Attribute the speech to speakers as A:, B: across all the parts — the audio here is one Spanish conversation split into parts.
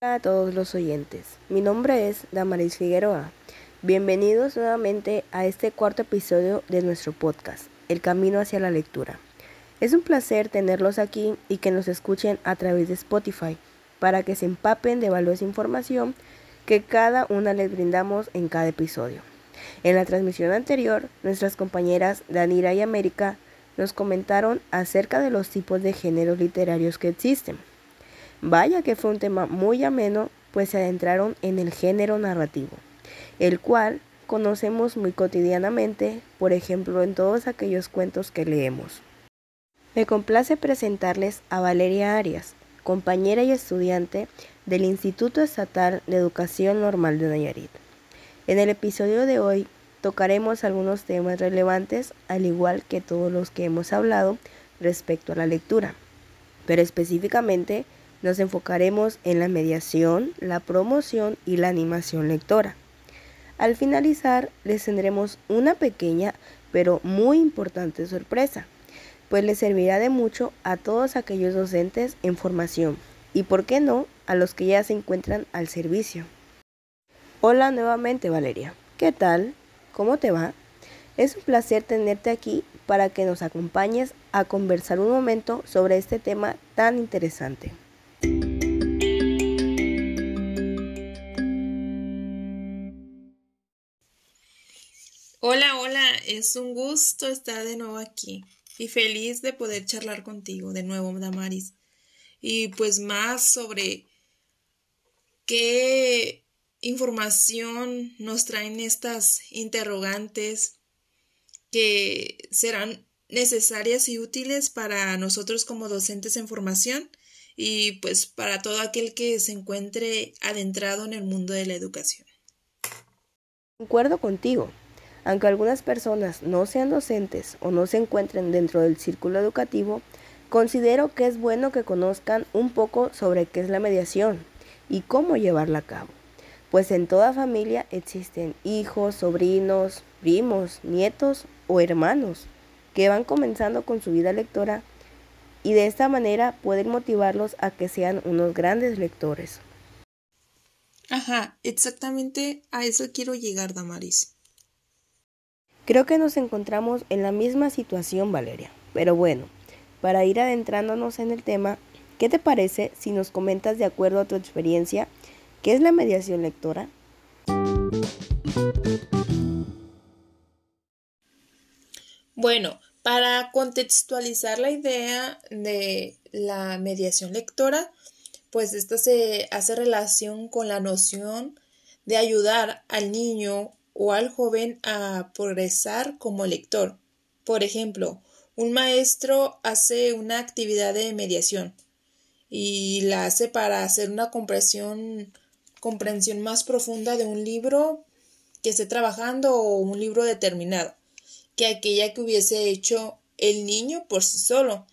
A: Hola a todos los oyentes, mi nombre es Damaris Figueroa. Bienvenidos nuevamente a este cuarto episodio de nuestro podcast, El Camino hacia la Lectura. Es un placer tenerlos aquí y que nos escuchen a través de Spotify para que se empapen de valiosa información que cada una les brindamos en cada episodio. En la transmisión anterior, nuestras compañeras Danira y América nos comentaron acerca de los tipos de géneros literarios que existen. Vaya que fue un tema muy ameno, pues se adentraron en el género narrativo, el cual conocemos muy cotidianamente, por ejemplo, en todos aquellos cuentos que leemos. Me complace presentarles a Valeria Arias, compañera y estudiante del Instituto Estatal de Educación Normal de Nayarit. En el episodio de hoy tocaremos algunos temas relevantes, al igual que todos los que hemos hablado respecto a la lectura, pero específicamente nos enfocaremos en la mediación, la promoción y la animación lectora. Al finalizar, les tendremos una pequeña pero muy importante sorpresa, pues les servirá de mucho a todos aquellos docentes en formación y, por qué no, a los que ya se encuentran al servicio. Hola nuevamente Valeria, ¿qué tal? ¿Cómo te va? Es un placer tenerte aquí para que nos acompañes a conversar un momento sobre este tema tan interesante.
B: Hola, hola, es un gusto estar de nuevo aquí y feliz de poder charlar contigo de nuevo, Damaris. Y pues más sobre qué información nos traen estas interrogantes que serán necesarias y útiles para nosotros como docentes en formación y pues para todo aquel que se encuentre adentrado en el mundo de la educación.
A: Concuerdo contigo. Aunque algunas personas no sean docentes o no se encuentren dentro del círculo educativo, considero que es bueno que conozcan un poco sobre qué es la mediación y cómo llevarla a cabo. Pues en toda familia existen hijos, sobrinos, primos, nietos o hermanos que van comenzando con su vida lectora y de esta manera pueden motivarlos a que sean unos grandes lectores.
B: Ajá, exactamente a eso quiero llegar, Damaris.
A: Creo que nos encontramos en la misma situación, Valeria. Pero bueno, para ir adentrándonos en el tema, ¿qué te parece si nos comentas de acuerdo a tu experiencia qué es la mediación lectora?
B: Bueno, para contextualizar la idea de la mediación lectora, pues esta se hace relación con la noción de ayudar al niño o al joven a progresar como lector. Por ejemplo, un maestro hace una actividad de mediación y la hace para hacer una comprensión, comprensión más profunda de un libro que esté trabajando o un libro determinado que aquella que hubiese hecho el niño por sí solo.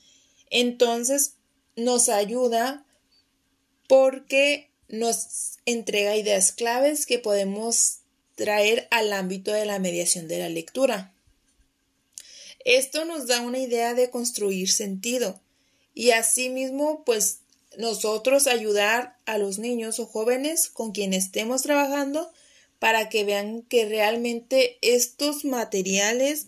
B: Entonces nos ayuda porque nos entrega ideas claves que podemos traer al ámbito de la mediación de la lectura. Esto nos da una idea de construir sentido y asimismo pues nosotros ayudar a los niños o jóvenes con quienes estemos trabajando para que vean que realmente estos materiales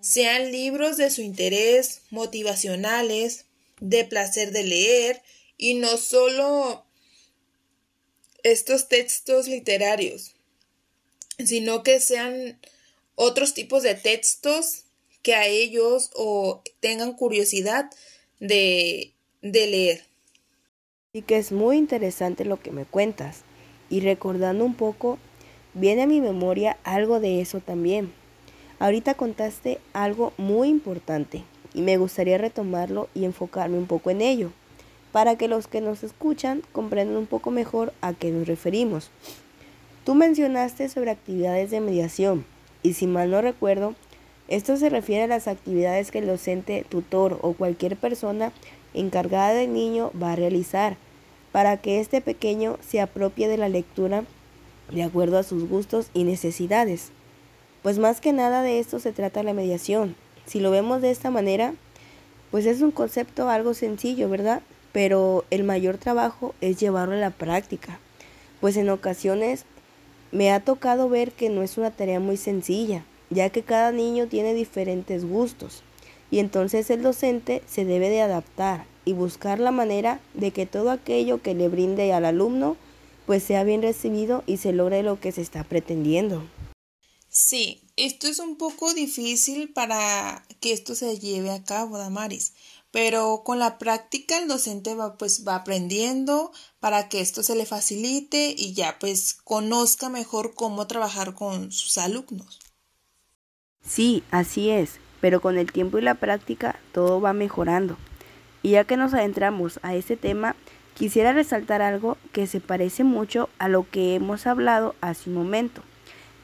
B: sean libros de su interés, motivacionales, de placer de leer y no solo estos textos literarios sino que sean otros tipos de textos que a ellos o tengan curiosidad de, de leer.
A: Y que es muy interesante lo que me cuentas. Y recordando un poco, viene a mi memoria algo de eso también. Ahorita contaste algo muy importante y me gustaría retomarlo y enfocarme un poco en ello, para que los que nos escuchan comprendan un poco mejor a qué nos referimos. Tú mencionaste sobre actividades de mediación y si mal no recuerdo, esto se refiere a las actividades que el docente, tutor o cualquier persona encargada del niño va a realizar para que este pequeño se apropie de la lectura de acuerdo a sus gustos y necesidades. Pues más que nada de esto se trata la mediación. Si lo vemos de esta manera, pues es un concepto algo sencillo, ¿verdad? pero el mayor trabajo es llevarlo a la práctica, pues en ocasiones me ha tocado ver que no es una tarea muy sencilla, ya que cada niño tiene diferentes gustos y entonces el docente se debe de adaptar y buscar la manera de que todo aquello que le brinde al alumno pues sea bien recibido y se logre lo que se está pretendiendo.
B: Sí, esto es un poco difícil para que esto se lleve a cabo, Damaris, pero con la práctica el docente va pues va aprendiendo para que esto se le facilite y ya pues conozca mejor cómo trabajar con sus alumnos.
A: Sí, así es, pero con el tiempo y la práctica todo va mejorando. Y ya que nos adentramos a ese tema, quisiera resaltar algo que se parece mucho a lo que hemos hablado hace un momento,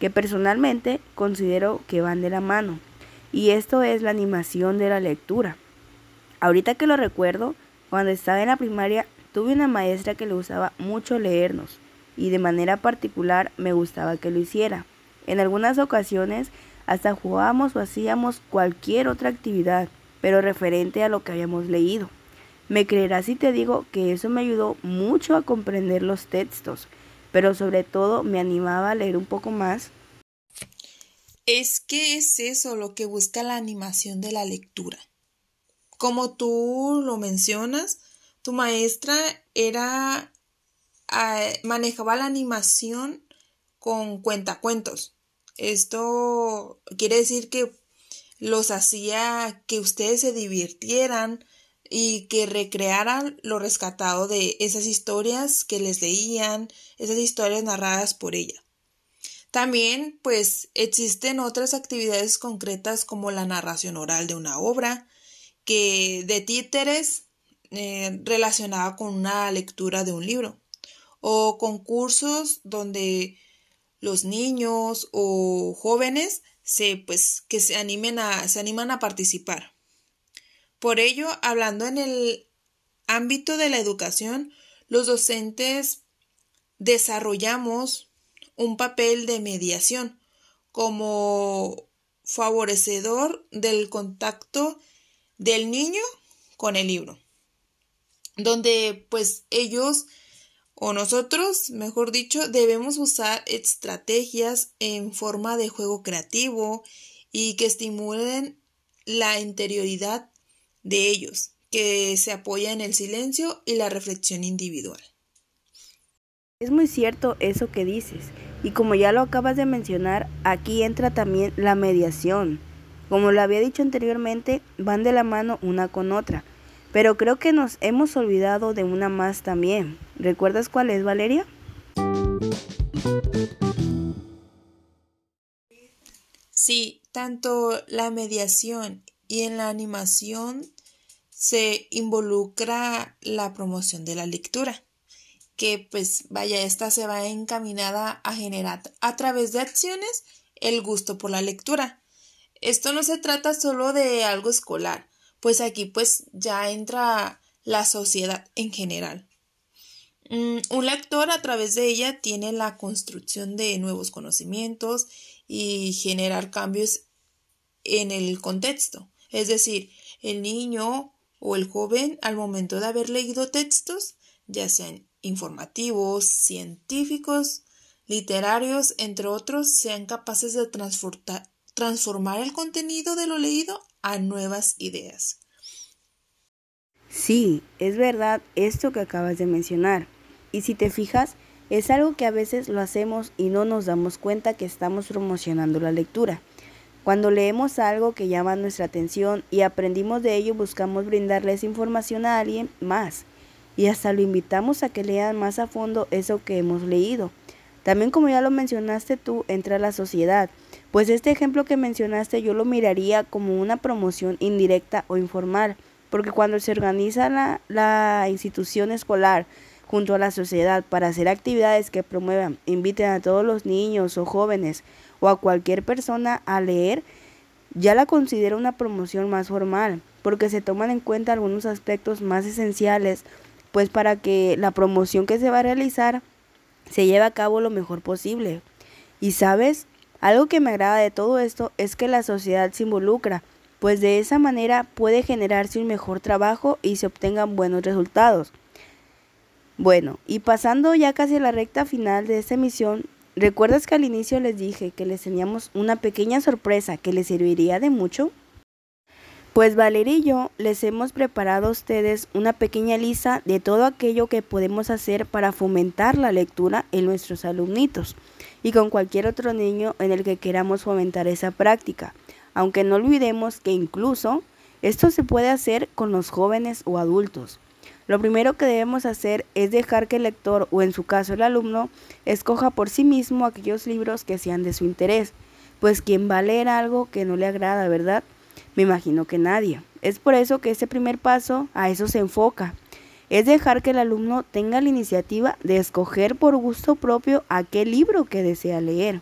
A: que personalmente considero que van de la mano, y esto es la animación de la lectura. Ahorita que lo recuerdo, cuando estaba en la primaria tuve una maestra que le gustaba mucho leernos, y de manera particular me gustaba que lo hiciera. En algunas ocasiones hasta jugábamos o hacíamos cualquier otra actividad, pero referente a lo que habíamos leído. Me creerás si te digo que eso me ayudó mucho a comprender los textos, pero sobre todo me animaba a leer un poco más.
B: Es que es eso lo que busca la animación de la lectura. Como tú lo mencionas, tu maestra era ah, manejaba la animación con cuentacuentos. Esto quiere decir que los hacía que ustedes se divirtieran y que recrearan lo rescatado de esas historias que les leían, esas historias narradas por ella. También, pues, existen otras actividades concretas como la narración oral de una obra, que de títeres eh, relacionada con una lectura de un libro, o concursos donde los niños o jóvenes se, pues, que se, animen a, se animan a participar. Por ello, hablando en el ámbito de la educación, los docentes desarrollamos un papel de mediación como favorecedor del contacto del niño con el libro, donde pues ellos o nosotros, mejor dicho, debemos usar estrategias en forma de juego creativo y que estimulen la interioridad de ellos, que se apoya en el silencio y la reflexión individual.
A: Es muy cierto eso que dices, y como ya lo acabas de mencionar, aquí entra también la mediación. Como lo había dicho anteriormente, van de la mano una con otra. Pero creo que nos hemos olvidado de una más también. ¿Recuerdas cuál es, Valeria?
B: Sí, tanto la mediación y en la animación se involucra la promoción de la lectura, que pues vaya, esta se va encaminada a generar a través de acciones el gusto por la lectura. Esto no se trata solo de algo escolar, pues aquí pues ya entra la sociedad en general. Mm, un lector a través de ella tiene la construcción de nuevos conocimientos y generar cambios en el contexto. Es decir, el niño o el joven al momento de haber leído textos, ya sean informativos, científicos, literarios, entre otros, sean capaces de transformar el contenido de lo leído a nuevas ideas.
A: Sí, es verdad esto que acabas de mencionar. Y si te fijas, es algo que a veces lo hacemos y no nos damos cuenta que estamos promocionando la lectura. Cuando leemos algo que llama nuestra atención y aprendimos de ello, buscamos brindarles información a alguien más. Y hasta lo invitamos a que lean más a fondo eso que hemos leído. También como ya lo mencionaste tú, entra la sociedad. Pues este ejemplo que mencionaste yo lo miraría como una promoción indirecta o informal, porque cuando se organiza la, la institución escolar junto a la sociedad para hacer actividades que promuevan, inviten a todos los niños o jóvenes o a cualquier persona a leer, ya la considero una promoción más formal, porque se toman en cuenta algunos aspectos más esenciales, pues para que la promoción que se va a realizar se lleve a cabo lo mejor posible. Y sabes, algo que me agrada de todo esto es que la sociedad se involucra, pues de esa manera puede generarse un mejor trabajo y se obtengan buenos resultados. Bueno, y pasando ya casi a la recta final de esta emisión, ¿recuerdas que al inicio les dije que les teníamos una pequeña sorpresa que les serviría de mucho? Pues Valeria y yo les hemos preparado a ustedes una pequeña lista de todo aquello que podemos hacer para fomentar la lectura en nuestros alumnitos y con cualquier otro niño en el que queramos fomentar esa práctica, aunque no olvidemos que incluso esto se puede hacer con los jóvenes o adultos. Lo primero que debemos hacer es dejar que el lector o en su caso el alumno escoja por sí mismo aquellos libros que sean de su interés, pues ¿quién va a leer algo que no le agrada, ¿verdad? Me imagino que nadie. Es por eso que este primer paso a eso se enfoca. Es dejar que el alumno tenga la iniciativa de escoger por gusto propio aquel libro que desea leer.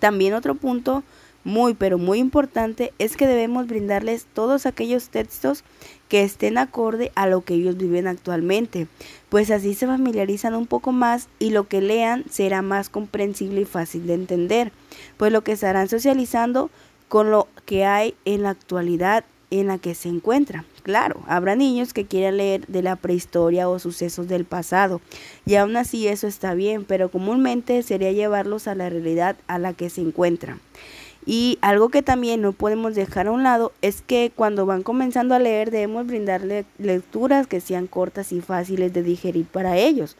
A: También otro punto muy pero muy importante es que debemos brindarles todos aquellos textos que estén acorde a lo que ellos viven actualmente, pues así se familiarizan un poco más y lo que lean será más comprensible y fácil de entender, pues lo que estarán socializando con lo que hay en la actualidad en la que se encuentra. Claro, habrá niños que quieran leer de la prehistoria o sucesos del pasado, y aún así eso está bien, pero comúnmente sería llevarlos a la realidad a la que se encuentran. Y algo que también no podemos dejar a un lado es que cuando van comenzando a leer debemos brindarle lecturas que sean cortas y fáciles de digerir para ellos.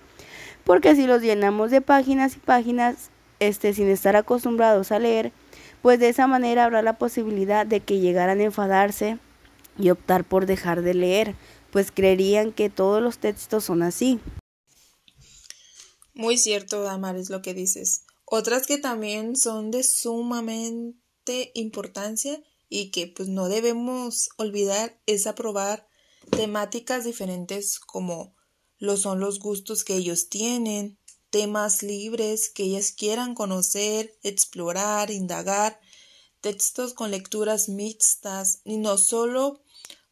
A: Porque si los llenamos de páginas y páginas este, sin estar acostumbrados a leer, pues de esa manera habrá la posibilidad de que llegaran a enfadarse y optar por dejar de leer, pues creerían que todos los textos son así.
B: Muy cierto, es lo que dices. Otras que también son de sumamente importancia y que pues no debemos olvidar es aprobar temáticas diferentes como lo son los gustos que ellos tienen, temas libres que ellas quieran conocer, explorar, indagar, textos con lecturas mixtas y no solo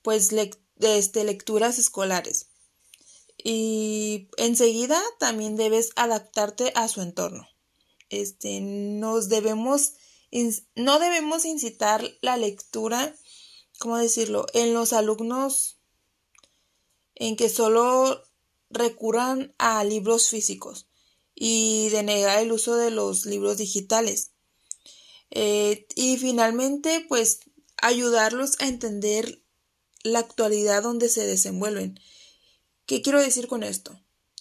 B: pues este, lecturas escolares. Y enseguida también debes adaptarte a su entorno este, debemos, no debemos incitar la lectura, ¿cómo decirlo?, en los alumnos en que solo recurran a libros físicos y denegar el uso de los libros digitales. Eh, y finalmente, pues, ayudarlos a entender la actualidad donde se desenvuelven. ¿Qué quiero decir con esto?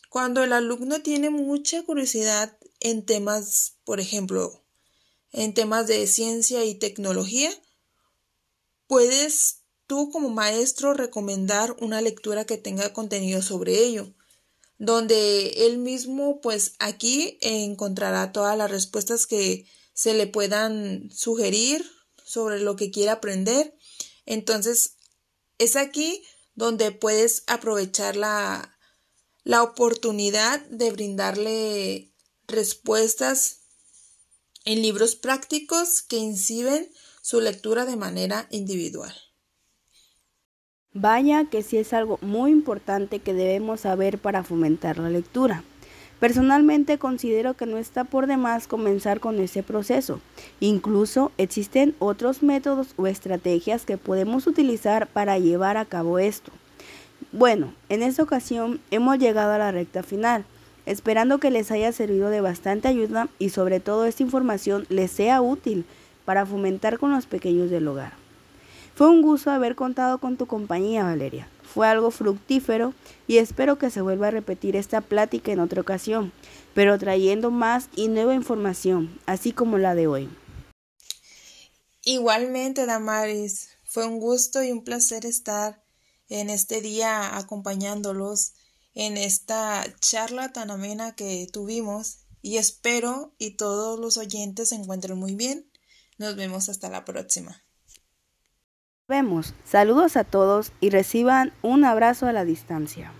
B: Cuando el alumno tiene mucha curiosidad en temas, por ejemplo, en temas de ciencia y tecnología, puedes tú como maestro recomendar una lectura que tenga contenido sobre ello, donde él mismo pues aquí encontrará todas las respuestas que se le puedan sugerir sobre lo que quiere aprender. Entonces, es aquí donde puedes aprovechar la, la oportunidad de brindarle respuestas en libros prácticos que inciden su lectura de manera individual.
A: Vaya que sí es algo muy importante que debemos saber para fomentar la lectura. Personalmente considero que no está por demás comenzar con ese proceso. Incluso existen otros métodos o estrategias que podemos utilizar para llevar a cabo esto. Bueno, en esta ocasión hemos llegado a la recta final esperando que les haya servido de bastante ayuda y sobre todo esta información les sea útil para fomentar con los pequeños del hogar. Fue un gusto haber contado con tu compañía, Valeria. Fue algo fructífero y espero que se vuelva a repetir esta plática en otra ocasión, pero trayendo más y nueva información, así como la de hoy.
B: Igualmente, Damaris, fue un gusto y un placer estar en este día acompañándolos en esta charla tan amena que tuvimos y espero y todos los oyentes se encuentren muy bien. Nos vemos hasta la próxima.
A: Vemos. Saludos a todos y reciban un abrazo a la distancia.